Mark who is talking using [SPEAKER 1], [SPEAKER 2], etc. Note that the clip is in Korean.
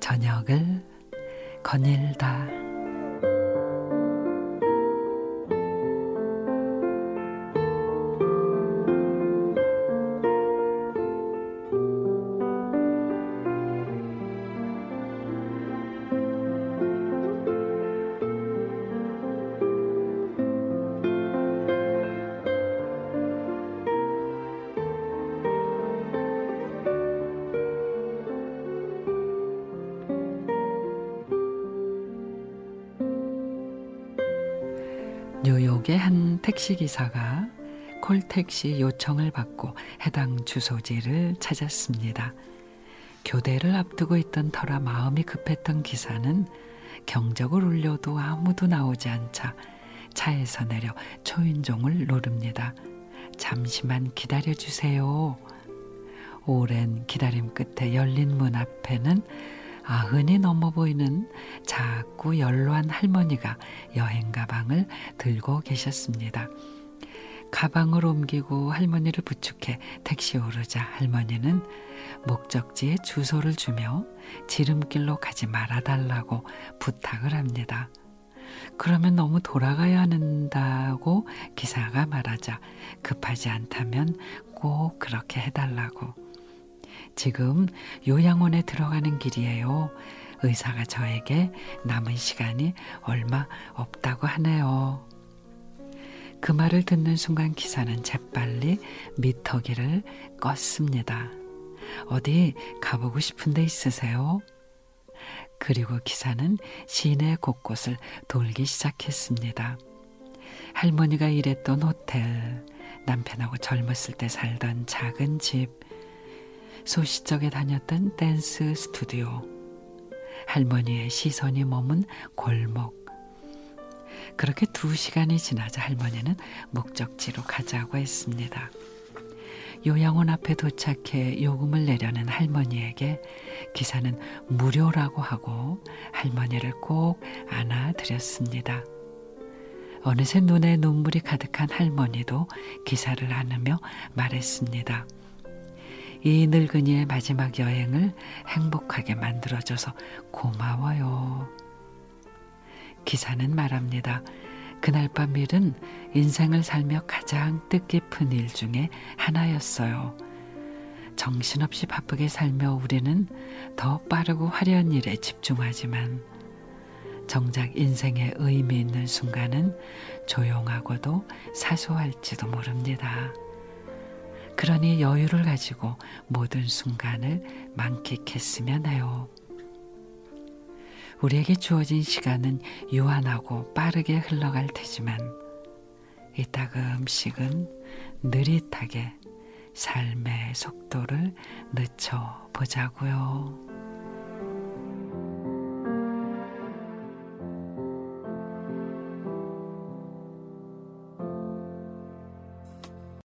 [SPEAKER 1] 저녁을 거닐다. 뉴욕의 한 택시기사가 콜택시 요청을 받고 해당 주소지를 찾았습니다. 교대를 앞두고 있던 터라 마음이 급했던 기사는 경적을 울려도 아무도 나오지 않자 차에서 내려 초인종을 누릅니다. 잠시만 기다려 주세요. 오랜 기다림 끝에 열린 문 앞에는 아흔이 넘어 보이는 작고 연로한 할머니가 여행 가방을 들고 계셨습니다. 가방을 옮기고 할머니를 부축해 택시 오르자 할머니는 목적지에 주소를 주며 지름길로 가지 말아달라고 부탁을 합니다. 그러면 너무 돌아가야 한다고 기사가 말하자 급하지 않다면 꼭 그렇게 해달라고. 지금 요양원에 들어가는 길이에요. 의사가 저에게 남은 시간이 얼마 없다고 하네요. 그 말을 듣는 순간 기사는 재빨리 미터기를 껐습니다. 어디 가보고 싶은 데 있으세요? 그리고 기사는 시내 곳곳을 돌기 시작했습니다. 할머니가 일했던 호텔, 남편하고 젊었을 때 살던 작은 집, 소시적에 다녔던 댄스 스튜디오, 할머니의 시선이 머문 골목. 그렇게 두 시간이 지나자 할머니는 목적지로 가자고 했습니다. 요양원 앞에 도착해 요금을 내려는 할머니에게 기사는 무료라고 하고 할머니를 꼭 안아드렸습니다. 어느새 눈에 눈물이 가득한 할머니도 기사를 안으며 말했습니다. 이 늙은이의 마지막 여행을 행복하게 만들어줘서 고마워요. 기사는 말합니다. 그날 밤 일은 인생을 살며 가장 뜻깊은 일 중에 하나였어요. 정신없이 바쁘게 살며 우리는 더 빠르고 화려한 일에 집중하지만 정작 인생의 의미 있는 순간은 조용하고도 사소할지도 모릅니다. 그러니 여유를 가지고 모든 순간을 만끽했으면 해요. 우리에게 주어진 시간은 유한하고 빠르게 흘러갈 테지만 이따금씩은 느릿하게 삶의 속도를 늦춰 보자고요.